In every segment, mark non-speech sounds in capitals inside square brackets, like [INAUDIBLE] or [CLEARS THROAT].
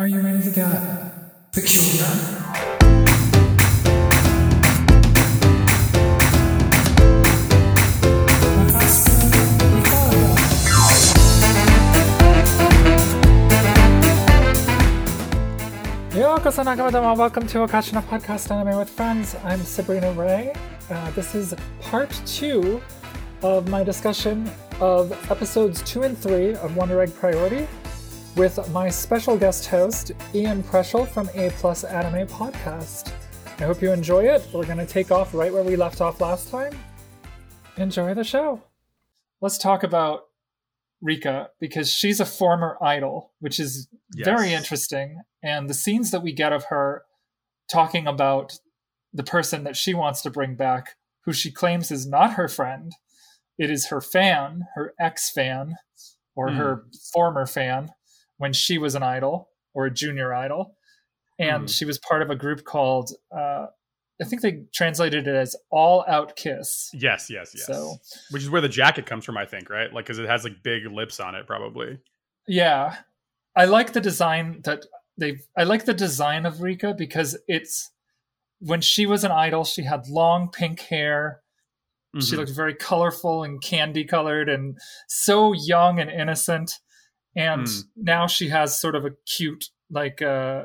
Are you ready to get peculiar? Yokoso Nakamadama, welcome to Okashina Podcast Anime with Friends. I'm Sabrina Ray. Uh, this is part two of my discussion of episodes two and three of Wonder Egg Priority with my special guest host, Ian Preschel from A Plus Anime Podcast. I hope you enjoy it. We're going to take off right where we left off last time. Enjoy the show. Let's talk about Rika because she's a former idol, which is very interesting. And the scenes that we get of her talking about the person that she wants to bring back, who she claims is not her friend, it is her fan, her ex fan, or hmm. her former fan when she was an idol or a junior idol. And Hmm. she was part of a group called, uh, I think they translated it as All Out Kiss. Yes, yes, yes. So, Which is where the jacket comes from, I think, right? Like, because it has like big lips on it, probably. yeah, I like the design that they. I like the design of Rika because it's when she was an idol, she had long pink hair. She Mhm. looked very colorful and candy colored and so young and innocent. And Mm. now she has sort of a cute, like, uh,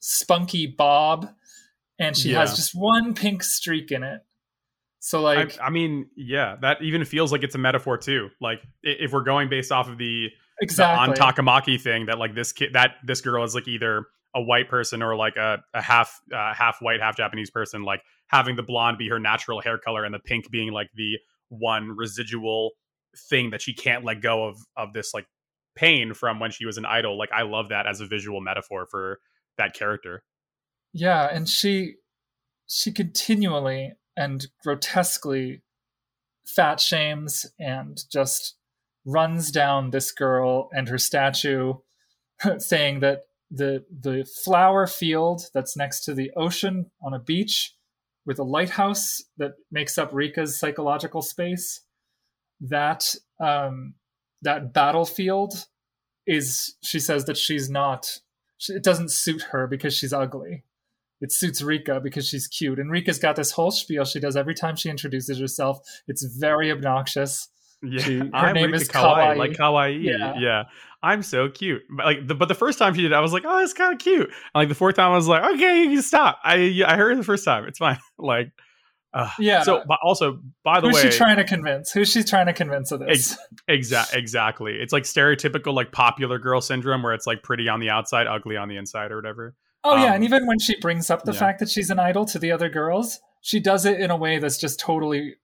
spunky bob, and she has just one pink streak in it. So, like, I, I mean, yeah, that even feels like it's a metaphor too. Like, if we're going based off of the exactly. the on Takamaki thing, that like this kid, that this girl is like either a white person or like a, a half uh, half white, half Japanese person, like having the blonde be her natural hair color and the pink being like the one residual thing that she can't let go of of this like pain from when she was an idol. Like, I love that as a visual metaphor for that character. Yeah, and she she continually and grotesquely fat shames and just runs down this girl and her statue [LAUGHS] saying that the the flower field that's next to the ocean on a beach with a lighthouse that makes up Rika's psychological space that um that battlefield is she says that she's not it doesn't suit her because she's ugly. It suits Rika because she's cute. And Rika's got this whole spiel she does every time she introduces herself. It's very obnoxious. Yeah, She- [LAUGHS] her I'm name Rika is kawaii, Kawaii. like kawaii. Yeah. Yeah. I'm so cute. But like, the, but the first time she did, it, I was like, oh, it's kind of cute. And like the fourth time, I was like, okay, you can stop. I I heard it the first time. It's fine. [LAUGHS] like, uh, Yeah. So, but also, by the Who's way, Who's she trying to convince? Who's she trying to convince of this? Exa- exactly. It's like stereotypical like popular girl syndrome, where it's like pretty on the outside, ugly on the inside, or whatever. oh yeah, um, and even when she brings up the yeah. fact that she's an idol to the other girls, she does it in a way that's just totally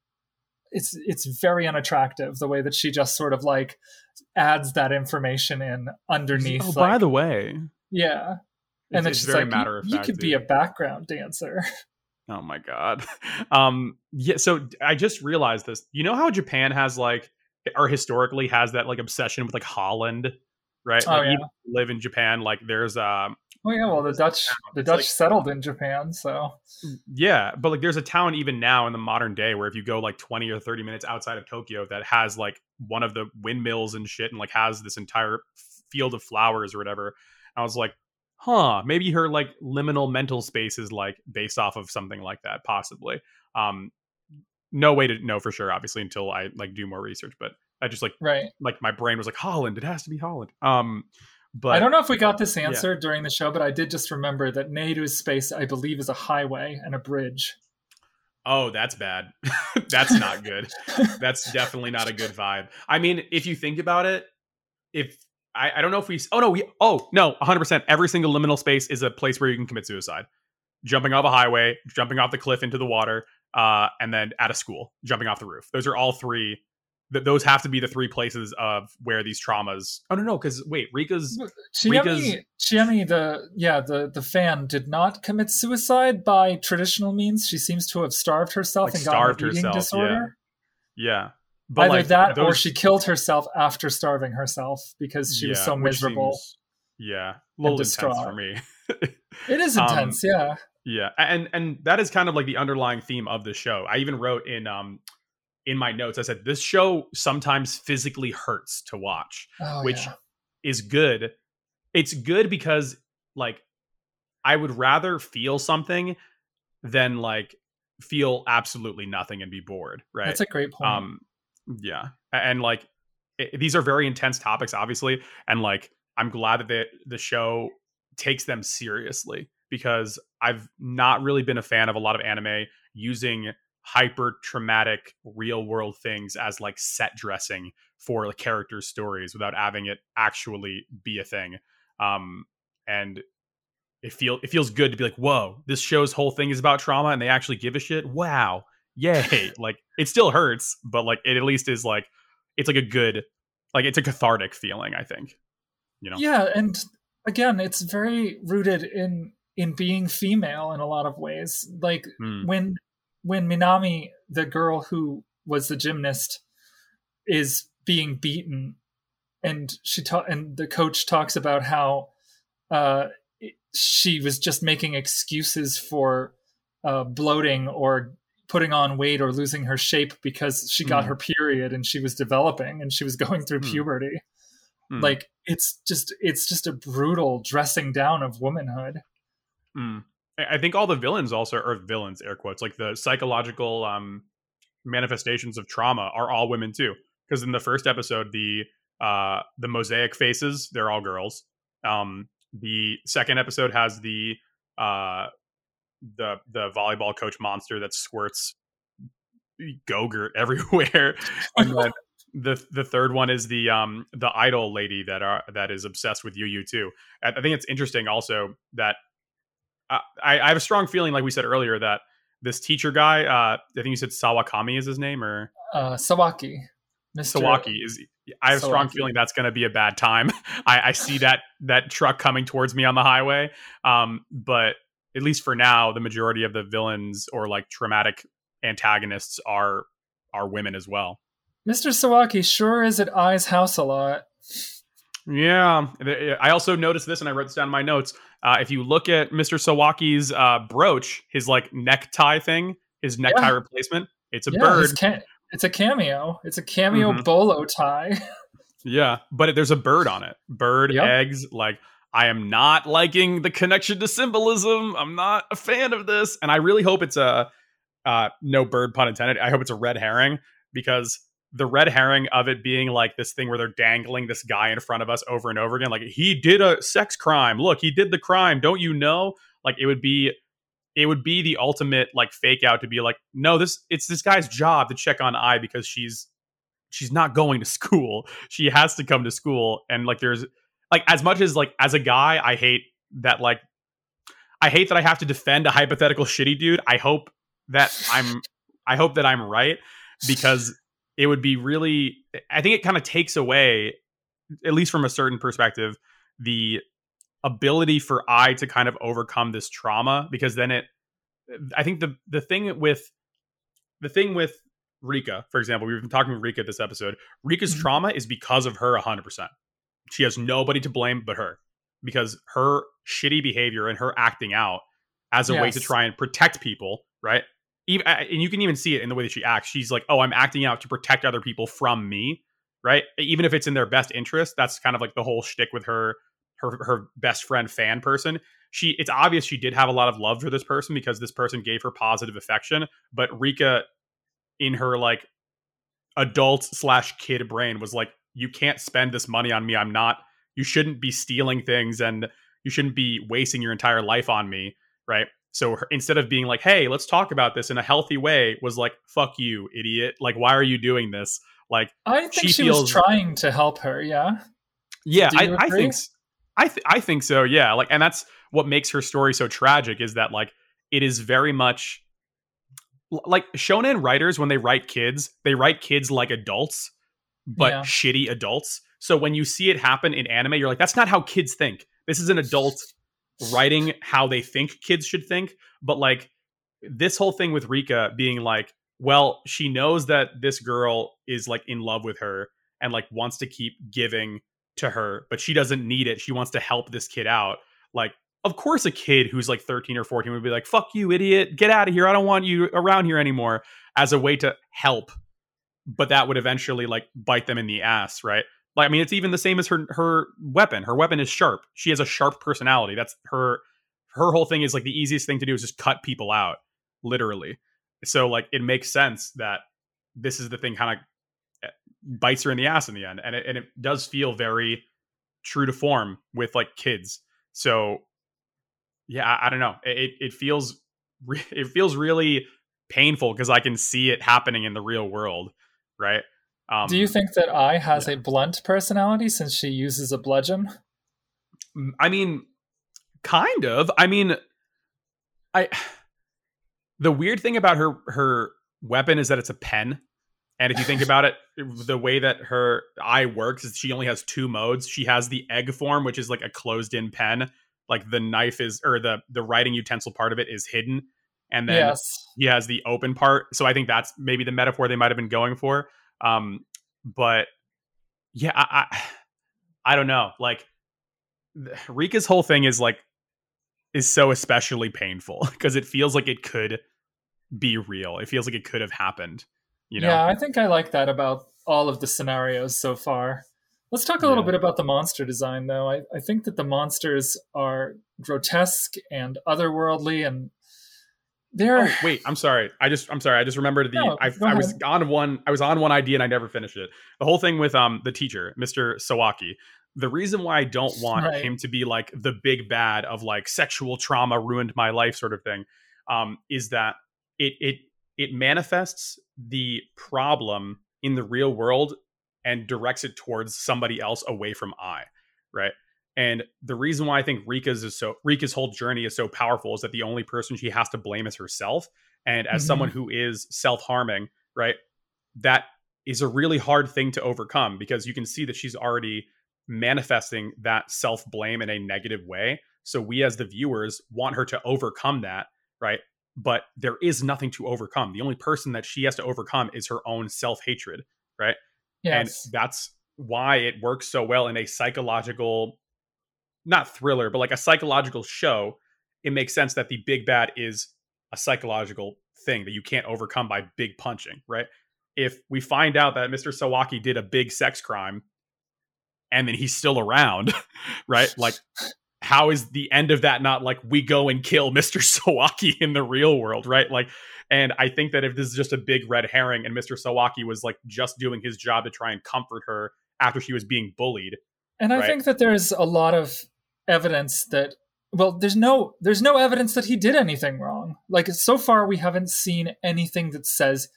it's it's very unattractive the way that she just sort of like adds that information in underneath Oh, like, by the way, yeah and it's, then she's very like matter you, of you fact. could be a background dancer [LAUGHS] Oh my god. [LAUGHS] Um yeah, so I just realized this. You know how Japan has like or historically has that like obsession with like Holland, right? Oh, like yeah. even if you live in Japan, like there's um Oh yeah, well the Dutch the Dutch like- settled in Japan, so yeah, but like there's a town even now in the modern day where if you go like 20 or 30 minutes outside of Tokyo that has like one of the windmills and shit and like has this entire field of flowers or whatever. I was like, huh, maybe her like liminal mental space is like based off of something like that, possibly. Um no way to know for sure, obviously, until I like do more research, but I just like right. like my brain was like Holland, it has to be Holland. Um but I don't know if we got this answer during the show, but I did just remember that Neiru's space, I believe, is a highway and a bridge. Oh, that's bad. [LAUGHS] that's not good. [LAUGHS] That's definitely not a good vibe. I mean, if you think about it, if I, I don't know if we oh no, we oh no, 100% every single liminal space is a place where you can commit suicide. Jumping off a highway, jumping off the cliff into the water, uh, and then at a school, jumping off the roof. Those are all three th- those have to be the three places of where these traumas. Oh no, no, because wait, Rika's Chiemi, Chiemi, the yeah, the the fan did not commit suicide by traditional means. She seems to have starved herself Like and gotten starved an eating herself, disorder. yeah, but Either like that or she killed herself after starving herself because she was yeah, so which miserable. seems- yeah, a little intense for me. [LAUGHS] It is um, intense, yeah. Yeah, and and that is kind of like the underlying theme of the show. I even wrote in um in my notes. I said this show sometimes physically hurts to watch, Oh, which yeah. is good it's good because like I would rather feel something than like feel absolutely nothing and be bored, right? That's a great point. Um yeah. And like it, these are very intense topics obviously and like I'm glad that the the show takes them seriously because I've not really been a fan of a lot of anime using hyper traumatic real world things as like set dressing for like characters stories without having it actually be a thing um and it feel it feels good to be like whoa this show's whole thing is about trauma and they actually give a shit wow yay like it still hurts but like it at least is like it's like a good like it's a cathartic feeling i think you know? Yeah and again it's very rooted in in being female in a lot of ways. Like Mm. when when minami the girl who was the gymnast is being beaten and she ta- and the coach talks about how uh she was just making excuses for uh bloating or putting on weight or losing her shape because she got Mm. her period and she was developing and she was [LAUGHS] going through Mm. puberty Mm. like it's just it's just a brutal dressing down of womanhood Mm. I I think all the villains also are villains, air quotes, like the psychological um, manifestations of trauma are all women too. Because in the first episode, the uh, the mosaic faces, they're all girls. Um, the second episode has the uh, the the volleyball coach monster that squirts gogurt [LAUGHS] everywhere, and then the the third one is the um the idol lady that are that is obsessed with Yu Yu too. I I think it's interesting also that uh, I, I have a strong feeling, like we said earlier, that this teacher guy, uh, I think you said Sawakami is his name, or uh sawaki Mr. Sawaki is. I have a strong feeling that's going to be a bad time. [LAUGHS] I, I see that that truck coming towards me on the highway. Um, but at least for now, the majority of the villains or like traumatic antagonists are are women as well. Mr. Sawaki sure is at Ai's house a lot. Yeah, I also noticed this, and I wrote this down in my notes. Uh, if you look at Mr. Sawaki's uh, brooch, his like necktie thing, his necktie Yeah. replacement, it's a yeah, bird. ca- it's a cameo. It's a cameo Mhm. bolo tie. [LAUGHS] Yeah, but there's a bird on it. Bird, Yep. eggs. Like, I am not liking the connection to symbolism. I'm not a fan of this, and I really hope it's a uh, no bird pun intended. I hope it's a red herring because the red herring of it being like this thing where they're dangling this guy in front of us over and over again, like he did a sex crime. Look, he did the crime. Don't you know? Like, it would be. It would be the ultimate like fake out to be like, no, this it's this guy's job to check on I because she's she's not going to [LAUGHS] school. She has to come to school. And like there's like as much as like as a guy, I hate that like I hate that I have to defend a hypothetical shitty dude. I hope that I'm [LAUGHS] I hope that I'm right because it would be really I think it kind of takes away, at least from a certain perspective, the ability for I to kind of overcome this trauma because then it I think the the thing with the thing with Rika, for example, we've been talking with Rika this episode. Rika's Mhm. trauma is because of her 100%. She has nobody to blame but her because her shitty behavior and her acting out as a way to try and protect people, right? Even, uh, and you can even see it in the way that she acts. She's like, "Oh, I'm acting out to protect other people from me," right? Even if it's in their best interest, that's kind of like the whole shtick with her, her, her best friend fan person. She, it's obvious she did have a lot of love for this person because this person gave her positive affection. But Rika, in her like adult slash kid brain, was like, "You can't spend this money on me. I'm not. You shouldn't be stealing things, and you shouldn't be wasting your entire life on me." Right? So her, instead of being like, "Hey, let's talk about this in a healthy way," was like, "Fuck you, idiot! Like, why are you doing this?" Like, I think She she, feels- was trying to help her. Yeah. yeah, I, I think I th- I think so. Yeah, like, and that's what makes her story so tragic is that like it is very much like shonen writers when they write kids, they write kids like adults, but Yeah. shitty adults. So when you see it happen in anime, you're like, that's not how kids think. This is an adult writing how they think kids should think. But like this whole thing with Rika being like, well, she knows that this girl is like in love with her and like wants to keep giving to her, but she doesn't need it. She wants to help this kid out. Like, of course, a kid who's like 13 or 14 would be like, fuck you, idiot. Get out of here. I don't want you around here anymore as a way to help. But that would eventually like bite them in the ass, right? Like I mean, it's even the same as her her weapon. Her weapon is sharp. She has a sharp personality. That's her her whole thing is like the easiest thing to do is just cut people out, literally. So like it makes sense that this is the thing kind of eh, bites her in the ass in the end, and it, and it does feel very true to form with like kids. So yeah, I, I don't know. It it feels [LAUGHS] it feels really painful because I can see it happening in the real world, right? Um, Do you think that I has yeah. a blunt personality since she uses a bludgeon? I mean, kind of. I mean, I the weird thing about her her weapon is that it's a pen. And if you think [LAUGHS] about it, the way that her eye works is she only has two modes. She has the egg form, which is like a closed in pen. Like the knife is or the the writing utensil part of it is hidden. And then yes. he has the open part. So I think that's maybe the metaphor they might have been going for. Um, but yeah, I, I, [SIGHS] I don't know. Like [SIGHS] Rika's whole thing is like is so especially painful [LAUGHS] because it feels like it could be real. It feels like it could have happened. You know? Yeah, I think I like that about all of the scenarios so far. Let's talk a yeah. little bit about the monster design, though. I, I think that the monsters are grotesque and otherworldly and there. Oh, wait, I'm sorry. I just I'm sorry. I just remembered the no, I, I was on one I was on one idea and I never finished it. The whole thing with um the teacher, Mr. Sawaki. The reason why I don't want right. him to be like the big bad of like sexual trauma ruined my life sort of thing, um, is that it it it manifests the problem in the real world and directs it towards somebody else away from I, right? And the reason why I think Rika's is so Rika's whole journey is so powerful is that the only person she has to blame is herself. And as mm-hmm. someone who is self-harming, right, that is a really hard thing to overcome because you can see that she's already manifesting that self-blame in a negative way. So we as the viewers want her to overcome that, right? But there is nothing to overcome. The only person that she has to overcome is her own self-hatred, right? Yes. And that's why it works so well in a psychological not thriller, but like a psychological show, it makes sense that the big bad is a psychological thing that you can't overcome by big punching, right? If we find out that Mr. Sawaki did a big sex crime and then he's still around, [LAUGHS] right? Like how is the end of that not like we go and kill Mr. [LAUGHS] Sawaki in the real world, right? Like and I think that if this is just a big red herring and Mr. Sawaki was like just doing his job to try and comfort her after she was being bullied. And I right? think that there's a lot of evidence that well there's no there's no evidence that he did anything wrong like so far we haven't seen anything that says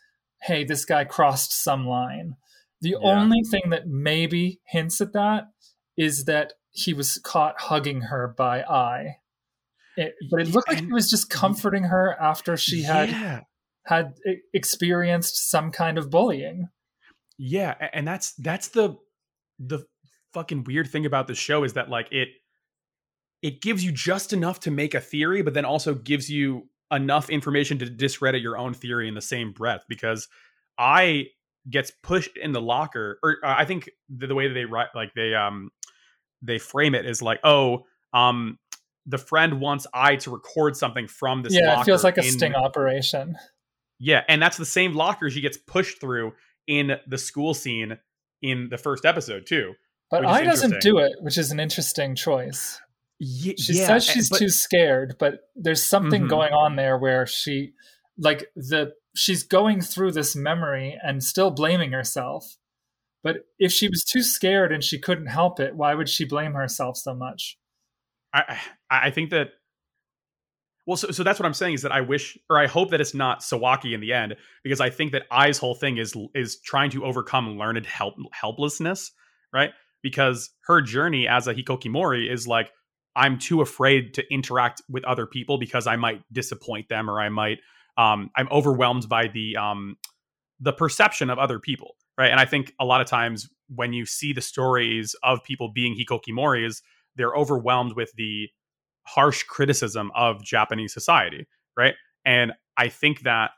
hey this guy crossed some line the yeah. only thing that maybe hints at that is that he was caught hugging her by I. It, but it looked like he was just comforting her after she had yeah. had experienced some kind of bullying. Yeah, and that's that's the the fucking weird thing about the show is that like it it gives you just enough to make a theory, but then also gives you enough information to discredit your own theory in the same breath. Because I gets pushed in the locker, or uh, I think the, the way that they write, like they um they frame it is like, oh, um, the friend wants I to record something from this. Yeah, it feels like a sting operation. Yeah, and that's the same locker she gets pushed through in the school scene in the first episode too. But I doesn't do it, which is an interesting choice. Yeah, she yeah, says she's but, too scared, but there's something mm-hmm. going on there where she, like the she's going through this memory and still blaming herself. But if she was too scared and she couldn't help it, why would she blame herself so much? I I think that well, so, so that's what I'm saying is that I wish or I hope that it's not Sawaki in the end because I think that Ai's whole thing is is trying to overcome learned help helplessness, right? Because her journey as a Hikikomori is like I'm too afraid to interact with other people because I might disappoint them or I might um, I'm overwhelmed by the um, the perception of other people, right? And I think a lot of times when you see the stories of people being hikikomoris, they're overwhelmed with the harsh criticism of Japanese society, right? And I think that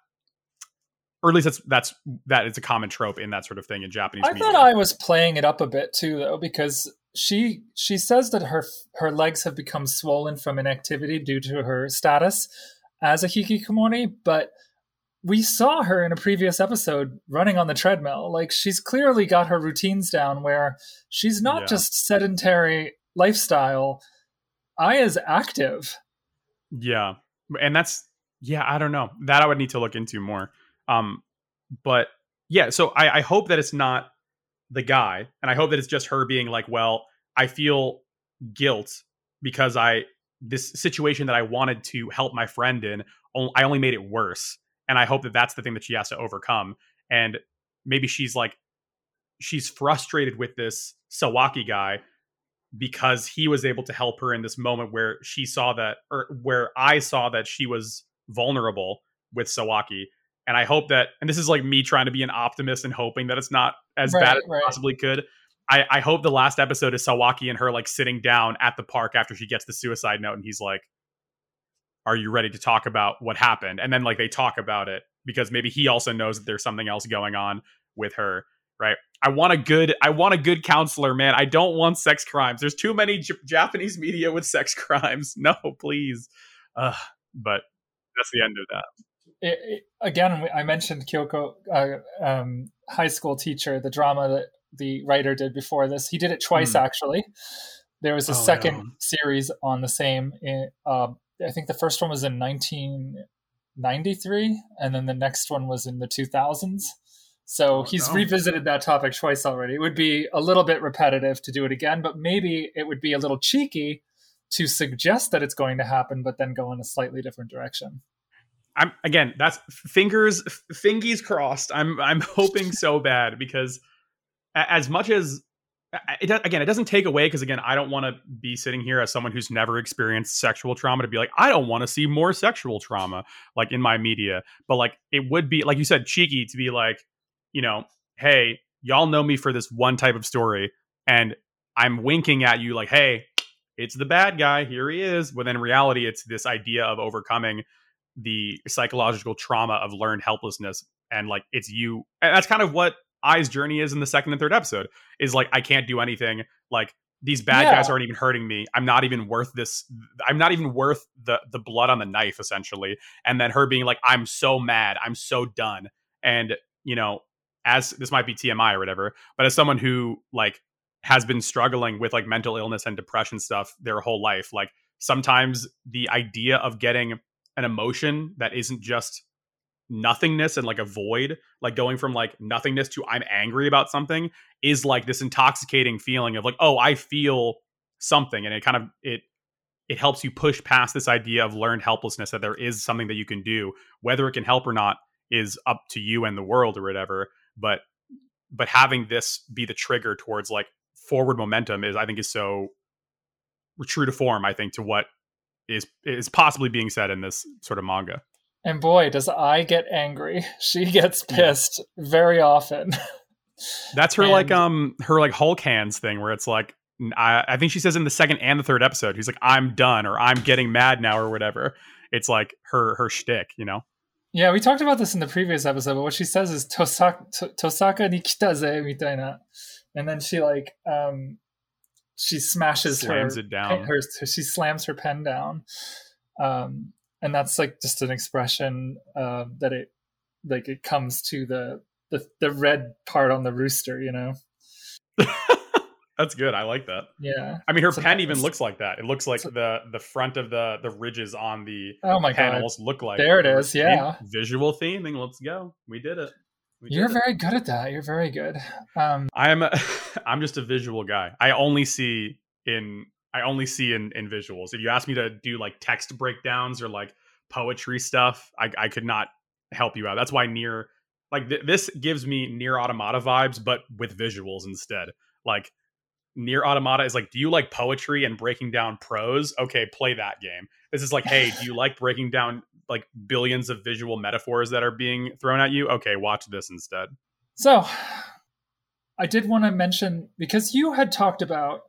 or at least that's that's that is a common trope in that sort of thing in Japanese. I media. thought I was playing it up a bit too, though, because she she says that her her legs have become swollen from inactivity due to her status as a hikikomori, but we saw her in a previous episode running on the treadmill. Like she's clearly got her routines down where she's not Yeah. just sedentary lifestyle. Aya's active. Yeah. And that's yeah, I don't know. That I would need to look into more. Um but yeah, so I, I hope that it's not the guy, and I hope that it's just her being like, well, I feel guilt because I this situation that I wanted to help my friend in, I only made it worse, and I hope that that's the thing that she has to overcome. And maybe she's like, she's frustrated with this Sawaki guy because he was able to help her in this moment where she saw that, or where I saw that she was vulnerable with Sawaki. And I hope that, and this is like me trying to be an optimist and hoping that it's not as Right, bad as right. possibly could. I, I hope the last episode is Sawaki and her like sitting down at the park after she gets the suicide note, and he's like, "Are you ready to talk about what happened?" And then like they talk about it because maybe he also knows that there's something else going on with her, right? I want a good, I want a good counselor, man. I don't want sex crimes. There's too many J- Japanese media with sex [LAUGHS] crimes. No, please. Uh, but that's the end of that. It, it- again, I mentioned Kyoko, uh, um, high school teacher, the drama that the writer did before this. He did it twice, Hmm. actually. There was a Oh, second series on the same. in- Uh, I think the first one was in 1993, and then the next one was in the 2000s. So Oh, he's no. revisited that topic twice already. It would be a little bit repetitive to do it again, but maybe it would be a little cheeky to suggest that it's going to happen, but then go in a slightly different direction. I'm again. That's fingers, fingies crossed. I'm I'm [LAUGHS] hoping so bad because as much as it again, it doesn't take away because again, I don't want to be sitting here as someone who's never experienced sexual trauma to be like, I don't want to see more sexual trauma like in my media. But like, it would be like you said, cheeky to be like, you know, hey, y'all know me for this one type of story, and I'm winking at you like, hey, it's the bad guy. Here he is. When in reality, it's this idea of overcoming the psychological trauma of learned helplessness and like it's you and that's kind of what Ai's journey is in the second and third episode is like I can't do anything like these bad Yeah. guys aren't even hurting me I'm not even worth this I'm not even worth the the blood on the knife essentially and then her being like I'm so mad I'm so done and you know as this might be TMI or whatever but as someone who like has been struggling with like mental illness and depression stuff their whole life like sometimes the idea of getting an emotion that isn't just nothingness and like a void like going from like nothingness to i'm angry about something is like this intoxicating feeling of like oh i feel something and it kind of it it helps you push past this idea of learned helplessness that there is something that you can do whether it can help or not is up to you and the world or whatever but but having this be the trigger towards like forward momentum is i think is so true to form i think to what is is possibly being said in this sort of manga And boy, does I get angry. [LAUGHS] She gets pissed very often. [LAUGHS] That's her like um her like Hulk hands thing where it's like I, I think she says in the second and the third episode he's like I'm done or I'm getting mad now or whatever. It's like her her shtick, you know. yeah, we talked about this in the previous episode, but what she says is Tosaka, to, Tosaka ni kita ze mitaina. And then she like um she smashes Slams her, it down. her she slams her pen down. Um and that's like just an expression uh, that it like it comes to the the the red part on the rooster, you know. [LAUGHS] That's good. I like that. Yeah. I mean her So pen even looks like that. It looks like so- the the front of the the ridges on the Oh my god. panels look like There it is, yeah. Visual theming. Let's go. We did it. We You're very good at that. You're very good. Um I'm a, [LAUGHS] I'm just a visual guy. I only see in I only see in in visuals. If you ask me to do like text breakdowns or like poetry stuff, I I could not help you out. That's why near like th- this gives me Nier Automata vibes but with visuals instead. Like Nier Automata is like do you like poetry and breaking down prose? Okay, play that game. This is like hey, do you [LAUGHS] like breaking down like billions of visual metaphors that are being thrown at you? Okay, watch this instead. So, I did want to mention because you had talked about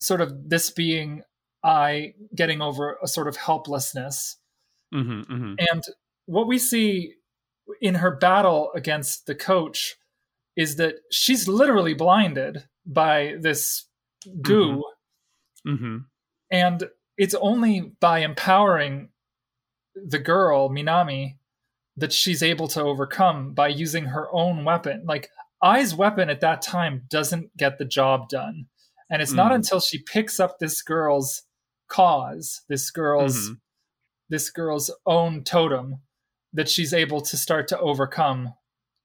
sort of this being I getting over a sort of helplessness. Mhm, mhm. And what we see in her battle against the coach is that she's literally blinded by this goo. Mhm. And it's only by empowering the girl, Minami, that she's able to overcome by using her own weapon. Like Ai's weapon at that time doesn't get the job done. And it's mm. not until she picks up this girl's cause, this girl's mm-hmm. this girl's own totem that she's able to start to overcome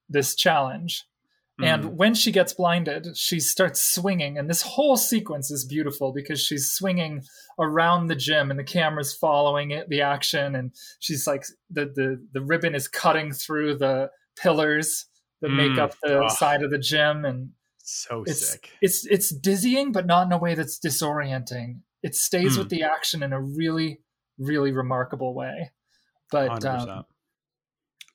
this challenge. And mm. when she gets blinded, she starts swinging. And this whole sequence is beautiful because she's swinging around the gym and the camera's following it, the action. And she's like, the, the, the ribbon is cutting through the pillars that mm. make up the oh. side of the gym. And so it's, sick. It's, it's dizzying, but not in a way that's disorienting. It stays mm. with the action in a really, really remarkable way. But, um,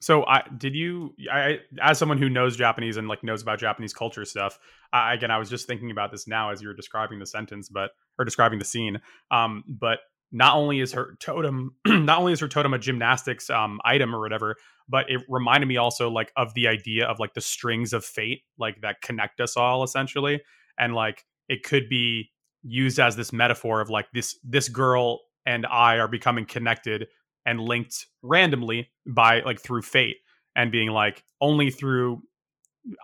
so, I did you? I as someone who knows Japanese and like knows about Japanese culture stuff. I, again, I was just thinking about this now as you were describing the sentence, but or describing the scene. Um, but not only is her totem, [CLEARS THROAT] not only is her totem a gymnastics um item or whatever, but it reminded me also like of the idea of like the strings of fate, like that connect us all essentially, and like it could be used as this metaphor of like this this girl and I are becoming connected and linked randomly by like through fate and being like only through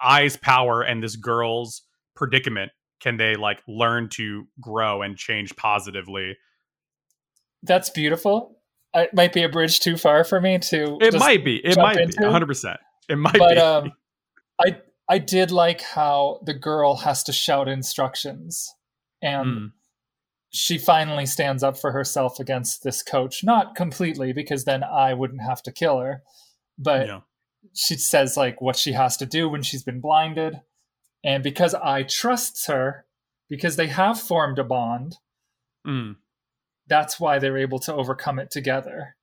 Ai's power and this girl's predicament can they like learn to grow and change positively. That's beautiful. It might be a bridge too far for me to it might be. It might into. be 100% it might but, be. um, i i did like how the girl has to shout instructions and mm she finally stands up for herself against this coach. Not completely, because then I wouldn't have to kill her, but yeah. she says like what she has to do when she's been blinded. And because I trusts her, because they have formed a bond, mm. that's why they're able to overcome it together.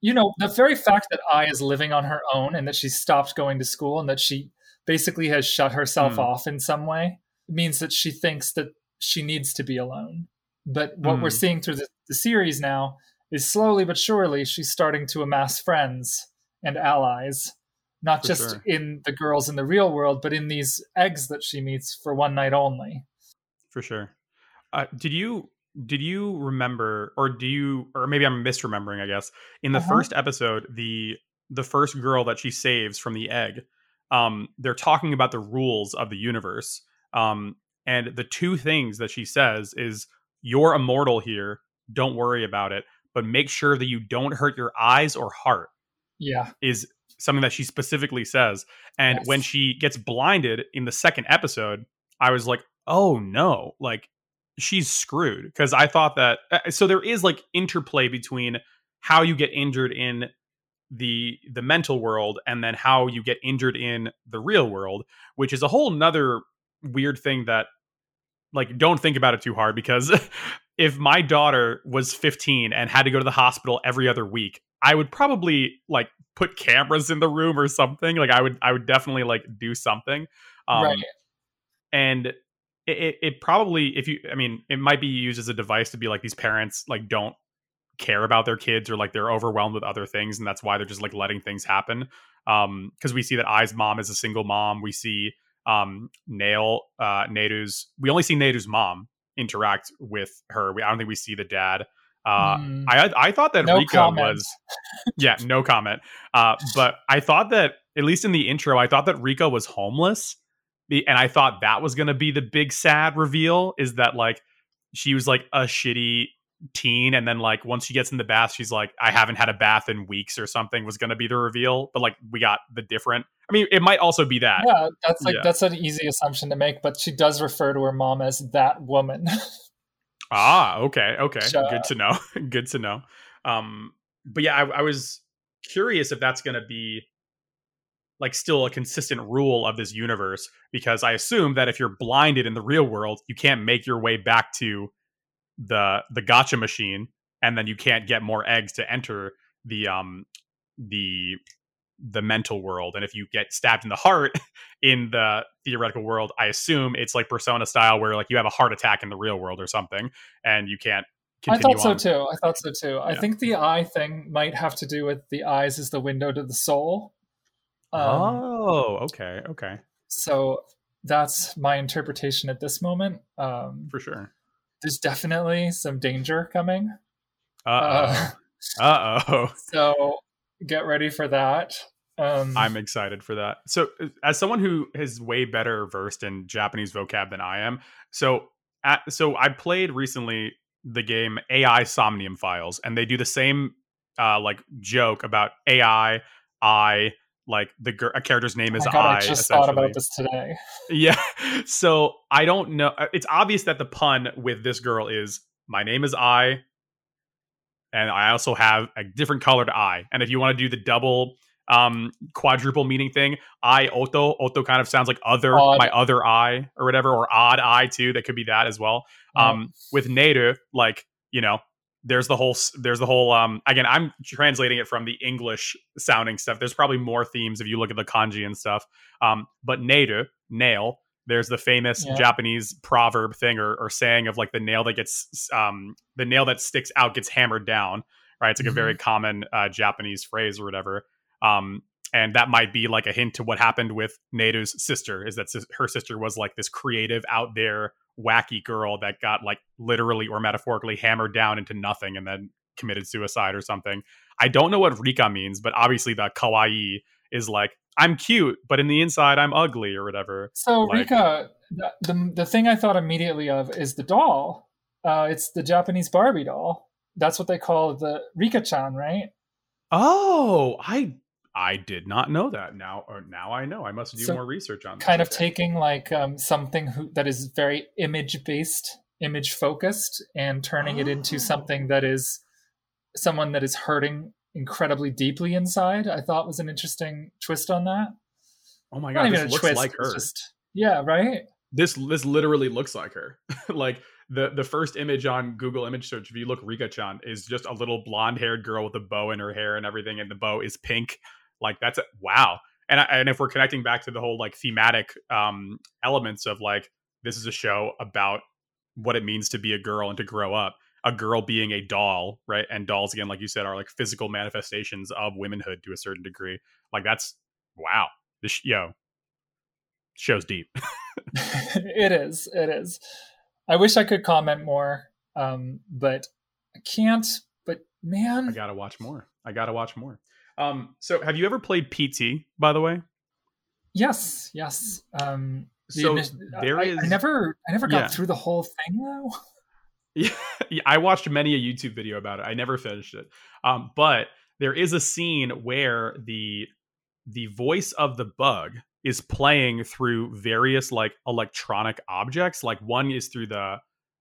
You know, the very fact that I is living on her own and that she's stopped going to school and that she basically has shut herself mm. off in some way means that she thinks that she needs to be alone but what mm. we're hmm. seeing through the, the series now is slowly but surely she's starting to amass friends and allies, not for just sure. in the girls in the real world, but in these eggs that she meets for one night only. For sure. Uh, did you did you remember, or do you, or maybe I'm misremembering? I guess in the uh-huh. first episode, the the first girl that she saves from the egg, um, they're talking about the rules of the universe. Um, and the two things that she says is you're immortal here. Don't worry about it, but make sure that you don't hurt your eyes or heart. Yeah. Is something that she specifically says. And yes. when she gets blinded in the second episode, I was like, oh no, like she's screwed. Because I thought that, uh, so there is like interplay between how you get injured in the the mental world and then how you get injured in the real world which is a whole nother weird thing that like don't think about it too hard because [LAUGHS] if my daughter was 15 and had to go to the hospital every other week i would probably like put cameras in the room or something. Like i would i would definitely like do something. Um right. and it, it, it probably if you i mean it might be used as a device to be like these parents like don't care about their kids or like they're overwhelmed with other things and that's why they're just like letting things happen. Um because we see that Ai's mom is a single mom. We see um, Nail, uh, Neiru's. We only see Nadu's mom interact with her. We, I don't think we see the dad. Uh, mm. I I thought that no Rika comment. was, [LAUGHS] yeah, no comment. Uh, but I thought that at least in the intro, I thought that Rika was homeless, and I thought that was going to be the big sad reveal. Is that like she was like a shitty teen and then like once she gets in the bath she's like i haven't had a bath in weeks or something was going to be the reveal but like we got the different i mean it might also be that. Yeah that's like yeah. that's an easy assumption to make but she does refer to her mom as that woman. [LAUGHS] Ah okay okay good to know [LAUGHS] good to know. Um but yeah I, I was curious if that's going to be like still a consistent rule of this universe because i assume that if you're blinded in the real world you can't make your way back to the the gacha machine and then you can't get more eggs to enter the um the the mental world and if you get stabbed in the heart [LAUGHS] in the theoretical world i assume it's like persona style where like you have a heart attack in the real world or something and you can't continue. I thought so too. I thought so too. Yeah. I think the eye thing might have to do with the eyes is the window to the soul. Um, oh, okay, okay. So that's my interpretation at this moment. Um, For sure there's definitely some danger coming. Uh-oh. Uh oh. [LAUGHS] So get ready for that. Um, I'm excited for that. So, uh, as someone who is way better versed in Japanese vocab than I am, so at, so I played recently the game AI Somnium Files, and they do the same uh, like joke about AI, I, like the a character's name oh is God, I. I just thought about this today. [LAUGHS] Yeah. So I don't know. uh, It's obvious that the pun with this girl is my name is I, and I also have a different colored eye. And if you want to do the double um quadruple meaning thing, I Oto Oto kind of sounds like other Odd. my other eye or whatever, or odd eye too. That could be that as well. Um, with Neru, like you know, there's the whole there's the whole um again i'm translating it from the english sounding stuff. There's probably more themes if you look at the kanji and stuff. Um but neru nail there's the famous Yeah. japanese proverb thing or, or saying of like the nail that gets um the nail that sticks out gets hammered down right? It's like a very common uh, japanese phrase or whatever. Um and that might be like a hint to what happened with Neru's sister is that her sister was like this creative out there wacky girl that got like literally or metaphorically hammered down into nothing and then committed suicide or something. I don't know what Rika means, but obviously the kawaii is like I'm cute, but in the inside I'm ugly or whatever. So Like- Rika, the, the the thing I thought immediately of is the doll. Uh, it's the Japanese Barbie doll. That's what they call the Rika-chan, right? Oh, I I did not know that. Now or now I know. I must do So, more research on this. Kind of Okay. taking like um, something who, that is very image based, image focused, and turning it into Oh. something that is someone that is hurting incredibly deeply inside. I thought was an interesting twist on that. Oh my god, even this looks twist. like her. Just, yeah, right. this this literally looks like her. [LAUGHS] like the the first image on Google image search, if you look Rika Chan, is just a little blonde haired girl with a bow in her hair and everything, and the bow is pink. Like that's a, wow. And I, and if we're connecting back to the whole like thematic um elements of like this is a show about what it means to be a girl and to grow up. A girl being a doll, right? And dolls again, like you said, are like physical manifestations of womanhood to a certain degree. Like that's wow. This yo show's deep. [LAUGHS] it is. It is. I wish I could comment more, um, but I can't. But man, I gotta watch more. I gotta watch more. Um, so have you ever played PT, by the way? yes, yes. Um, So init- there I, is- I never, I never got Yeah. through the whole thing though. [LAUGHS] Yeah, yeah, I watched many a YouTube video about it. I never finished it. Um, but there is a scene where the the voice of the bug is playing through various like electronic objects. Like one is through the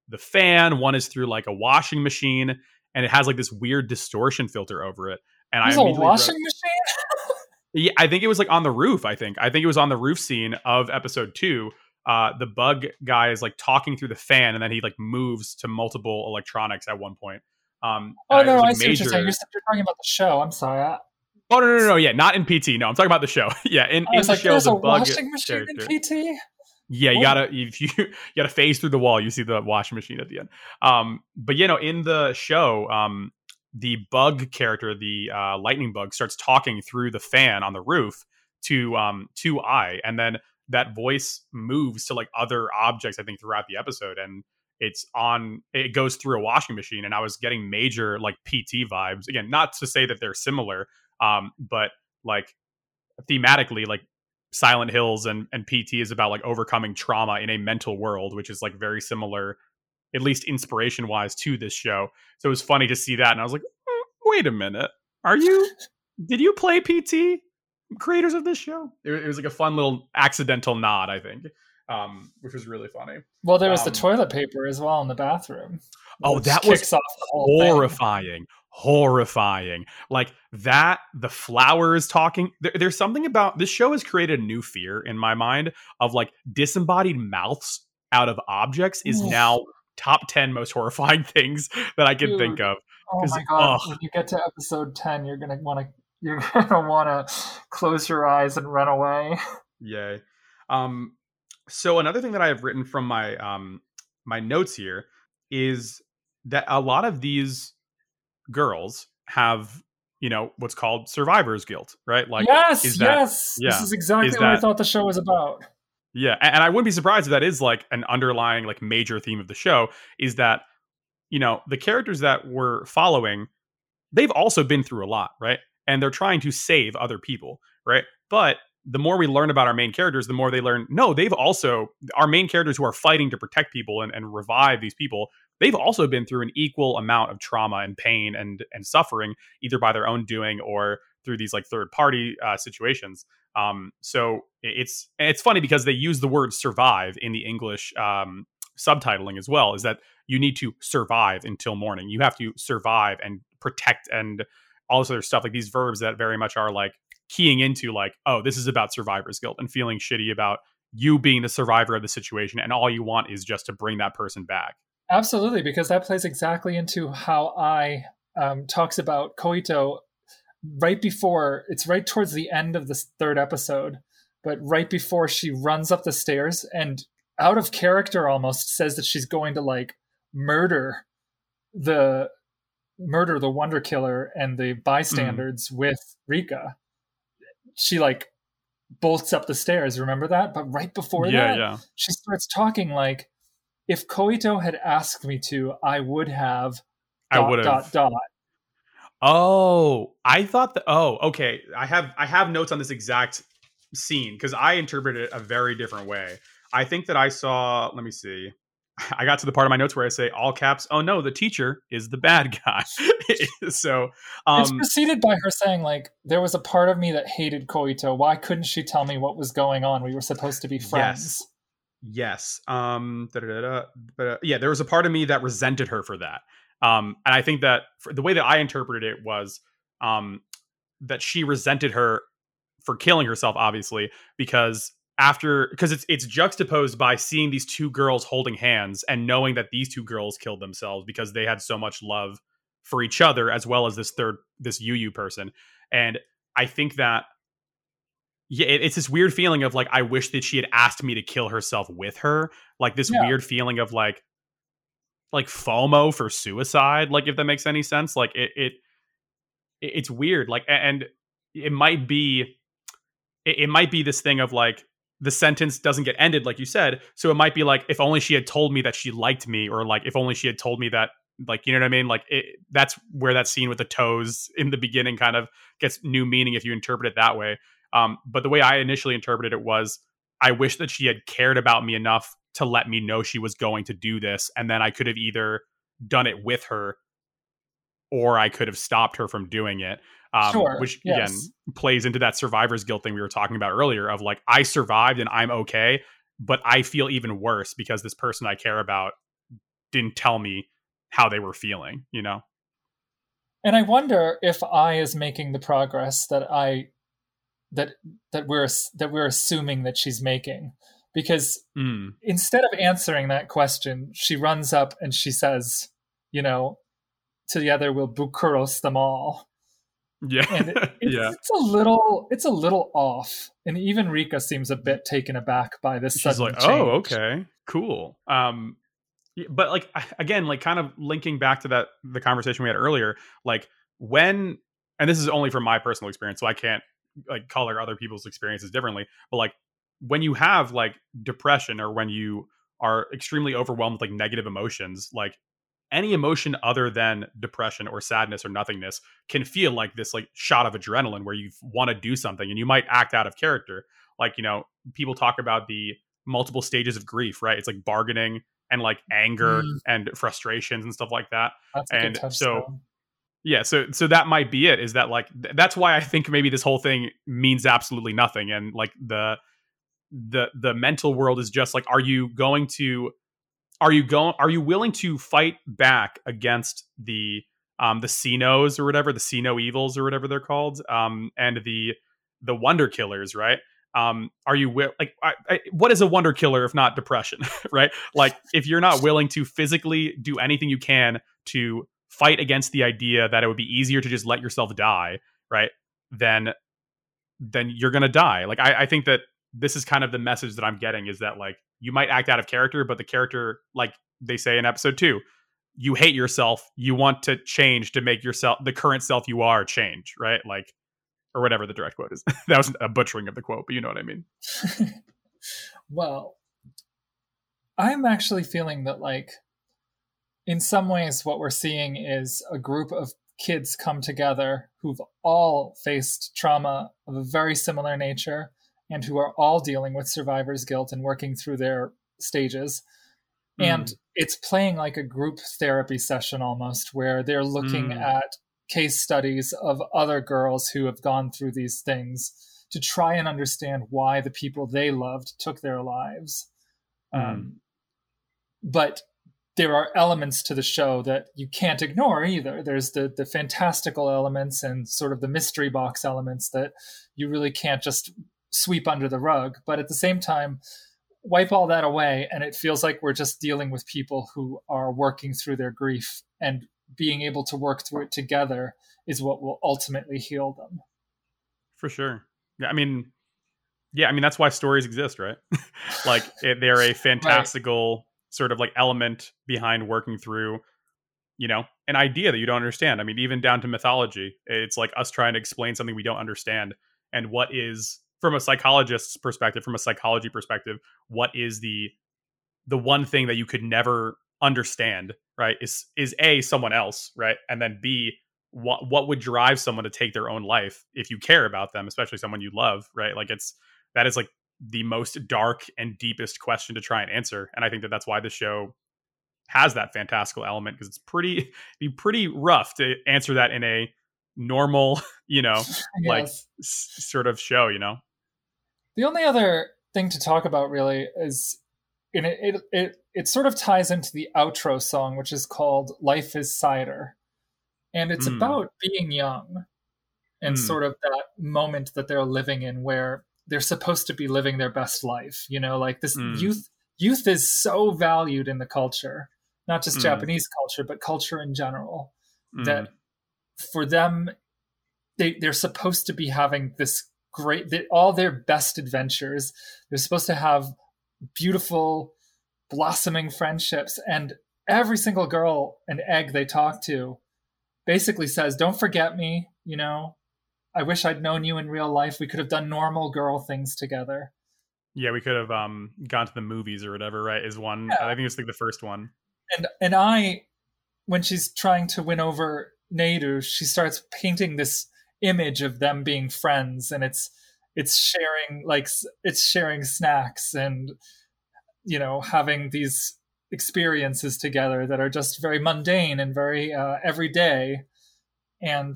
the fan, one is through like a washing machine, and it has like this weird distortion filter over it. And There's I a immediately wrote- washing machine. [LAUGHS] Yeah, I think it was like on the roof. I think I think it was on the roof scene of episode two. Uh, the bug guy is like talking through the fan, and then he like moves to multiple electronics at one point. Um, Oh no, I see what you're saying. You're, talking about the show. I'm sorry. I, Oh no, no, no, no, yeah, not in PT. No, I'm talking about the show. [LAUGHS] yeah, in, I in the like, show, there's the a bug washing machine character. in PT. Yeah, you gotta if you [LAUGHS] you gotta phase through the wall. You see the washing machine at the end. Um, but you know, in the show, um, the bug character, the uh, lightning bug, starts talking through the fan on the roof to um to I, and then that voice moves to like other objects. I think throughout the episode, and it's on. It goes through a washing machine, and I was getting major like PT vibes. Again, not to say that they're similar, um, but like thematically, like Silent Hills and and PT is about like overcoming trauma in a mental world, which is like very similar, at least inspiration wise, to this show. So it was funny to see that, and I was like, "Mm, wait a minute, are you? [LAUGHS] Did you play PT? Creators of this show? It, it was like a fun little accidental nod, I think, um, which was really funny. Well, there was Um, the toilet paper as well in the bathroom. Oh, that was kicks off the thing. horrifying horrifying like that the flowers talking there, there's something about this show has created a new fear in my mind of like disembodied mouths out of objects is now top 10 most horrifying [LAUGHS] things that i can Dude. think of Oh my god! ugh. When you get to episode ten, you're gonna want to [LAUGHS] you're gonna want to close your eyes and run away. Yay. Um, so another thing that I have written from my um my notes here is that a lot of these girls have you know what's called survivor's guilt, right? Like, yes, that- yes. yeah, This is exactly is what I thought the show was about. Yeah, and, I wouldn't be surprised if that is like an underlying like major theme of the show is that you know the characters that we're following they've also been through a lot, right? and they're trying to save other people, right? But the more we learn about our main characters, the more they learn, no, they've also, our main characters who are fighting to protect people and, and revive these people, they've also been through an equal amount of trauma and pain and, and suffering, either by their own doing or through these like third party uh, situations. Um, so it's, it's funny because they use the word survive in the English um, subtitling as well, is that you need to survive until morning. You have to survive and protect and all this other stuff, like these verbs that very much are like keying into like, oh, this is about survivor's guilt and feeling shitty about you being the survivor of the situation, and all you want is just to bring that person back. Absolutely, because that plays exactly into how Ai um, talks about Koito right before it's right towards the end of this third episode, but right before she runs up the stairs and out of character almost says that she's going to like murder the murder the wonder killer and the bystanders mm. with Rika she like bolts up the stairs. Remember that? But right before yeah, that, yeah. she starts talking like, "If Koito had asked me to, I would have." I would have. Dot dot. Oh, I thought that. Oh, okay. I have I have notes on this exact scene because I interpreted it a very different way. I think that I saw. Let me see. I got to the part of my notes where I say all caps. Oh no, the teacher is the bad guy. [LAUGHS] so um, it's preceded by her saying like there was a part of me that hated Koito. Why couldn't she tell me what was going on? We were supposed to be friends. Yes. Yes. Um. But uh, yeah, there was a part of me that resented her for that. Um. And I think that the way that I interpreted it was um that she resented her for killing herself, obviously, because after because it's it's juxtaposed by seeing these two girls holding hands and knowing that these two girls killed themselves because they had so much love for each other as well as this third this UU person and I think that yeah it, it's this weird feeling of like I wish that she had asked me to kill herself with her like this yeah. weird feeling of like like FOMO for suicide like if that makes any sense like it it it's weird like and it might be it, might be this thing of like the sentence doesn't get ended like you said so it might be like if only she had told me that she liked me or like if only she had told me that like you know what i mean? Like it, that's where that scene with the toes in the beginning kind of gets new meaning if you interpret it that way um, but the way i initially interpreted it was i wish that she had cared about me enough to let me know she was going to do this and then i could have either done it with her or i could have stopped her from doing it um, sure, which yes. again plays into that survivor's guilt thing we were talking about earlier of like I survived and I'm okay, but I feel even worse because this person I care about didn't tell me how they were feeling, you know. And I wonder if Ai is making the progress that I that that we're that we're assuming that she's making because mm. instead of answering that question, she runs up and she says, you know, together we'll bukuros them all. Yeah, and it, [LAUGHS] it's, yeah. It's a little, it's a little off, and even Rika seems a bit taken aback by this. She's like, change. "Oh, okay, cool." Um, but like again, like kind of linking back to that the conversation we had earlier, like when, and this is only from my personal experience, so I can't like color other people's experiences differently. But like when you have like depression or when you are extremely overwhelmed with like negative emotions, like any emotion other than depression or sadness or nothingness can feel like this like shot of adrenaline where you want to do something and you might act out of character like you know people talk about the multiple stages of grief right it's like bargaining and like anger mm. and frustrations and stuff like that that's and so yeah so so that might be it is that like th- that's why i think maybe this whole thing means absolutely nothing and like the the the mental world is just like are you going to are you going are you willing to fight back against the um the Sinos or whatever the Sino evils or whatever they're called um and the the wonder killers right? Um are you wi- like I, I, what is a wonder killer if not depression [LAUGHS] right? Like if you're not willing to physically do anything you can to fight against the idea that it would be easier to just let yourself die right then then you're gonna die like I, I think that this is kind of the message that i'm getting is that like you might act out of character, but the character, like they say in episode two, you hate yourself. You want to change to make yourself the current self you are change, right? Like, or whatever the direct quote is. [LAUGHS] that was a butchering of the quote, but you know what I mean. [LAUGHS] well, I'm actually feeling that, like, in some ways, what we're seeing is a group of kids come together who've all faced trauma of a very similar nature and who are all dealing with survivor's guilt and working through their stages. Mm. And it's playing like a group therapy session almost, where they're looking mm. at case studies of other girls who have gone through these things to try and understand why the people they loved took their lives. Mm. Um, but there are elements to the show that you can't ignore either. There's the the fantastical elements and sort of the mystery box elements that you really can't just sweep under the rug. But at the same time, wipe all that away, and it feels like we're just dealing with people who are working through their grief and being able to work through it together is what will ultimately heal them. For sure. Yeah, I mean, yeah, I mean that's why stories exist, right? [LAUGHS] like they're a [LAUGHS] fantastical right. Sort of like element behind working through, you know, an idea that you don't understand. I mean, even down to mythology, it's like us trying to explain something we don't understand and what is from a psychologist's perspective, from a psychology perspective, what is the the one thing that you could never understand, right? Is is a someone else, right? And then b what what would drive someone to take their own life if you care about them, especially someone you love, right? Like it's that is like the most dark and deepest question to try and answer, and I think that that's why the show has that fantastical element because it's pretty be pretty rough to answer that in a normal, [LAUGHS] you know, [LAUGHS] yes. like s- sort of show, you know. The only other thing to talk about really is and it, it it it sort of ties into the outro song which is called Life is Cider. And it's mm. about being young and mm. sort of that moment that they're living in where they're supposed to be living their best life, you know, like this mm. youth youth is so valued in the culture, not just hmm. Japanese culture, but culture in general that hmm. for them they they're supposed to be having this great they, all their best adventures they're supposed to have beautiful blossoming friendships and every single girl and egg they talk to basically says don't forget me you know i wish i'd known you in real life. We could have done normal girl things together. Yeah we could have um gone to the movies or whatever right is one yeah. i think it's like the first one. And and i when she's trying to win over Neiru, she starts painting this image of them being friends and it's it's sharing like it's sharing snacks and you know having these experiences together that are just very mundane and very uh, everyday. And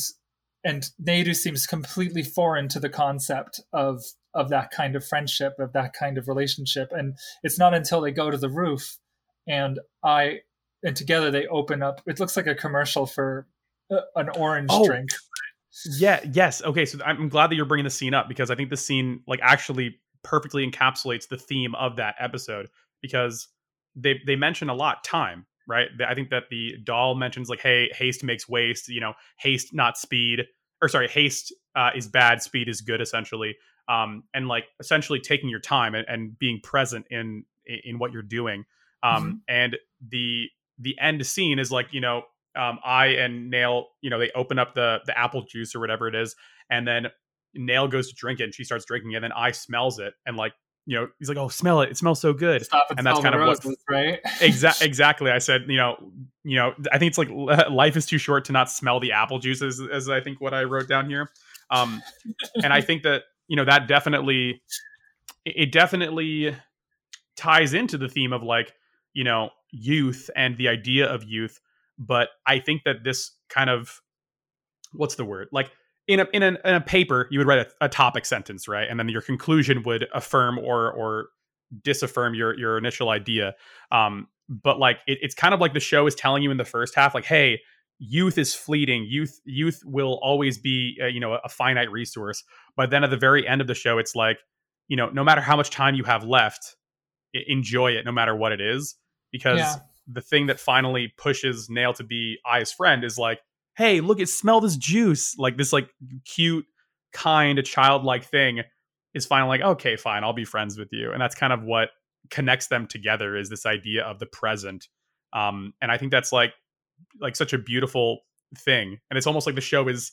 and Neiru seems completely foreign to the concept of of that kind of friendship of that kind of relationship and it's not until they go to the roof and I and together they open up it looks like a commercial for uh, an orange oh, drink yeah. Yes. Okay. So I'm glad that you're bringing the scene up because I think the scene like actually perfectly encapsulates the theme of that episode because they they mention a lot time right i think that the doll mentions like hey haste makes waste you know haste not speed or sorry haste uh, is bad speed is good essentially um, and like essentially taking your time and, and being present in in what you're doing um, mm-hmm. and the the end scene is like you know um, Ai and Neiru, you know, they open up the the apple juice or whatever it is, and then Neiru goes to drink it, and she starts drinking it, and then Ai smells it, and like you know, he's like, "Oh, smell it! It smells so good." Stop and, and that's kind of roses, what, right? exactly, [LAUGHS] exactly. I said, you know, you know, I think it's like life is too short to not smell the apple juice, as, as I think what I wrote down here. Um, and I think that you know that definitely, it definitely ties into the theme of like you know youth and the idea of youth but I think that this kind of what's the word like in a in a, in a paper you would write a, a, topic sentence right? And then your conclusion would affirm or or disaffirm your your initial idea. Um but like it, it's kind of like the show is telling you in the first half like hey youth is fleeting. Youth youth will always be uh, you know a, a finite resource. But then at the very end of the show it's like you know no matter how much time you have left enjoy it no matter what it is. Because yeah. the thing that finally pushes Neiru to be Ai's friend is like, hey, look, it smell this juice. Like this like cute, kind, childlike thing is finally like, okay, fine, I'll be friends with you. And that's kind of what connects them together is this idea of the present. Um, and I think that's like like such a beautiful thing. And it's almost like the show is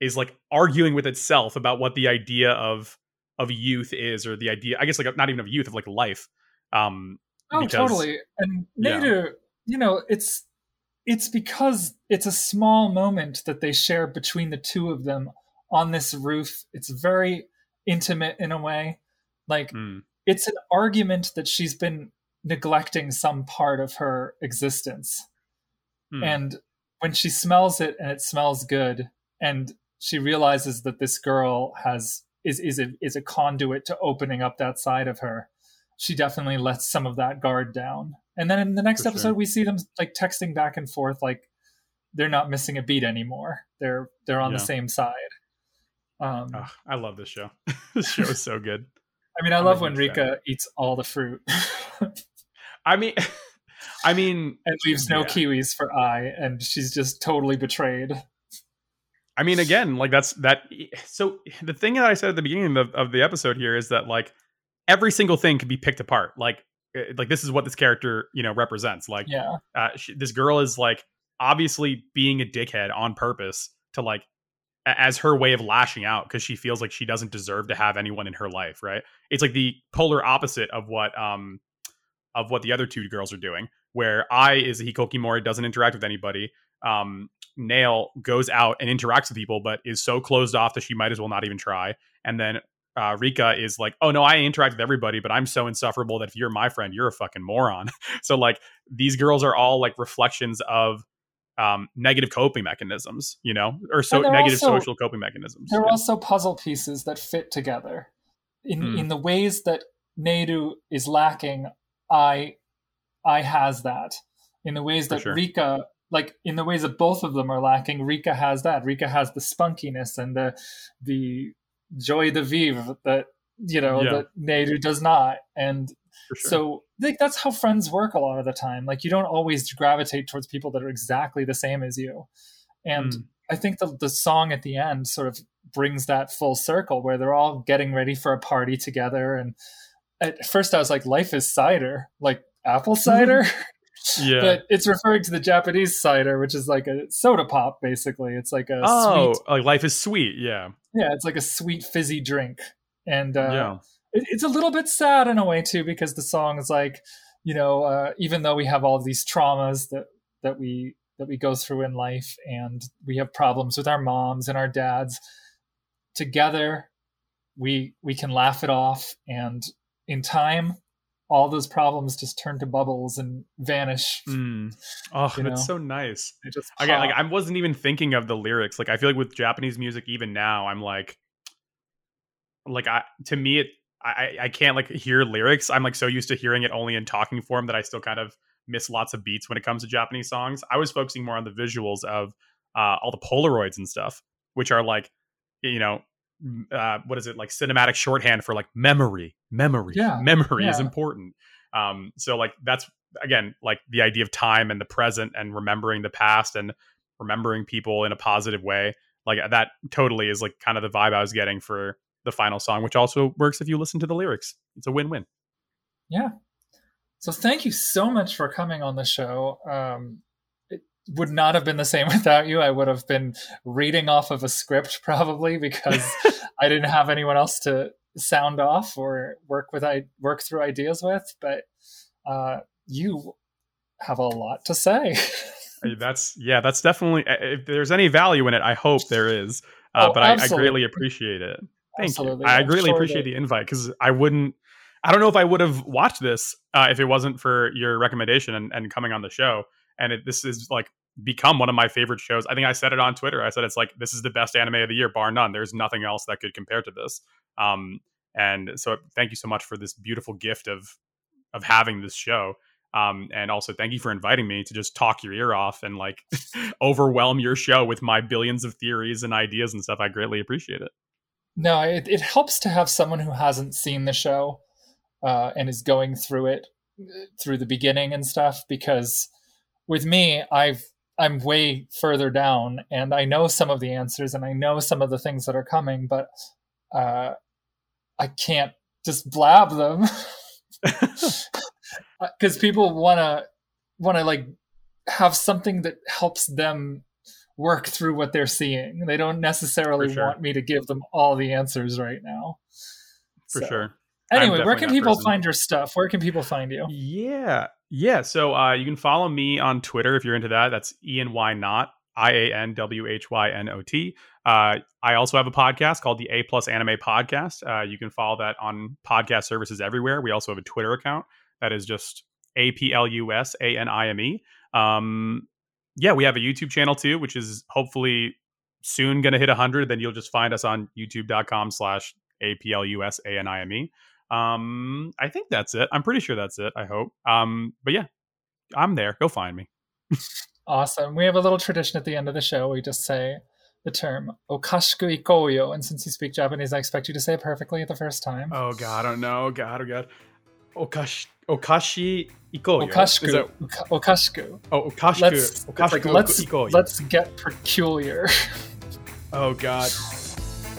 is like arguing with itself about what the idea of of youth is or the idea I guess like not even of youth of like life. Um Oh, because, totally. And Neiru, yeah. you know, it's it's because it's a small moment that they share between the two of them on this roof. It's very intimate in a way. Like Mm. it's an argument that she's been neglecting some part of her existence. Hmm. And when she smells it and it smells good, and she realizes that this girl has is is a is a conduit to opening up that side of her, she definitely lets some of that guard down. And then in the next For episode, sure. we see them like texting back and forth, like they're not missing a beat anymore. They're they're on the same side. Um, Ugh, I love this show. [LAUGHS] this show is so good. [LAUGHS] I mean, I I'm love when fan. Rika eats all the fruit [LAUGHS] I mean, I mean, and leaves no Yeah. kiwis for Ai, and she's just totally betrayed. I mean, again, like that's that. So the thing that I said at the beginning of, of the episode here is that like every single thing can be picked apart. Like, like this is what this character you know represents. Like, Yeah, uh, she, this girl is like obviously being a dickhead on purpose to like a- as her way of lashing out because she feels like she doesn't deserve to have anyone in her life right it's like the polar opposite of what um of what the other two girls are doing where Ai is a hikikomori doesn't interact with anybody um Neiru goes out and interacts with people but is so closed off that she might as well not even try and then uh, Rika is like, oh no, I interact with everybody, but I'm so insufferable that if you're my friend, you're a fucking moron. [LAUGHS] so like these girls are all like reflections of um, negative coping mechanisms, you know, or so negative also- social coping mechanisms. they're Yeah. also puzzle pieces that fit together in Hmm. in the ways that Neiru is lacking. I I has that in the ways For that sure. Rika. Like in the ways that both of them are lacking, Rika has that. Rika has the spunkiness and the the joie de vivre that you know Yeah. that Neiru does not. And sure. so like that's how friends work a lot of the time. Like you don't always gravitate towards people that are exactly the same as you. And Mm. I think the the song at the end sort of brings that full circle where they're all getting ready for a party together. And at first I was like, life is cider, like apple [LAUGHS] cider. yeah. but it's referring to the Japanese cider, which is like a soda pop, basically. It's like a oh, sweet, like life is sweet. Yeah. Yeah, it's like a sweet fizzy drink. And uh, yeah. it, it's a little bit sad in a way too because the song is like you know uh, even though we have all these traumas that that we that we go through in life and we have problems with our moms and our dads together we we can laugh it off and in time all those problems just turn to bubbles and vanish Mm. Oh, You that's know? so nice. Just Again, like. I wasn't even thinking of the lyrics. Like I feel like with Japanese music, even now, I'm like, like I to me, it I I- I can't like hear lyrics. I'm like so used to hearing it only in talking form that I still kind of miss lots of beats when it comes to Japanese songs. I was focusing more on the visuals of uh, all the Polaroids and stuff, which are like, you know. Uh, what is it like cinematic shorthand for like memory memory. Yeah, memory is important. Um so like that's again like the idea of time and the present and remembering the past and remembering people in a positive way like that totally is like kind of the vibe i was getting for the final song which also works if you listen to the lyrics. It's a win-win. Yeah. So thank you so much for coming on the show. Um, would not have been the same [LAUGHS] without you. I would have been reading off of a script [LAUGHS] probably because [LAUGHS] I didn't have anyone else to sound off or work with I work through ideas with. But uh, you have a lot to say. that's yeah that's definitely if there's any value in it i hope there is uh, Oh, but I, I greatly appreciate it Thank Absolutely. you. I I'm greatly sure appreciate that- the invite because I wouldn't. I don't know if I would have watched this uh, if it wasn't for your recommendation and, and coming on the show. And it, this is like become one of my favorite shows. I think I said it on Twitter. I said it's like this is the best anime of the year, bar none. There's nothing else that could compare to this. Um, and so thank you so much for this beautiful gift of of having this show. Um, and also thank you for inviting me to just talk your ear off and like [LAUGHS] overwhelm your show with my billions of theories and ideas and stuff. I greatly appreciate it. No, it, it helps to have someone who hasn't seen the show uh, and is going through it uh, through the beginning and stuff. Because with me, I've I'm way further down, and I know some of the answers, and I know some of the things that are coming, but uh, I can't just blab them [LAUGHS] because people want to want to like have something that helps them work through what they're seeing. They don't necessarily sure. want me to give them all the answers right now. For So, sure. Anyway, where can people person. find your stuff? Where can people find you? Yeah. Yeah, so uh, you can follow me on Twitter if you're into that. That's Ian Y Not I A N W H Y N O T. Uh, I also have a podcast called the A Plus Anime Podcast. Uh, you can follow that on podcast services everywhere. We also have a Twitter account that is just A P L U S A N I M E. Um, yeah, we have a YouTube channel too, which is hopefully soon going to hit 100. Then you'll just find us on youtube.com slash A P L U S A N I M E. Um, I think that's it. I'm pretty sure that's it. I hope. Um, but yeah, I'm there. Go find me. [LAUGHS] awesome. We have a little tradition at the end of the show. We just say the term okashiku ikoyo, and since you speak Japanese, I expect you to say it perfectly the first time. Oh God, I don't know. God, oh God. Okash, okashi ikoyo. Okashiku. That... Okashiku. Oh, okashiku. Let's, okashiku like, let's, ikoyo. let's get peculiar. oh God. [LAUGHS]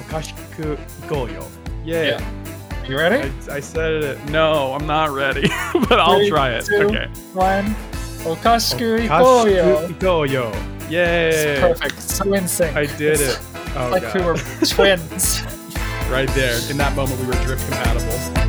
Okashiku ikoyo. Yeah. yeah. You ready? I, I, said it. No, I'm not ready, [LAUGHS] but I'll try it. Two, okay. One. Okashiku ikoyo. ikoyo. Yay. Perfect. So in sync. I did it's it. Oh, like God. we were twins. [LAUGHS] right there. In that moment, we were drift compatible.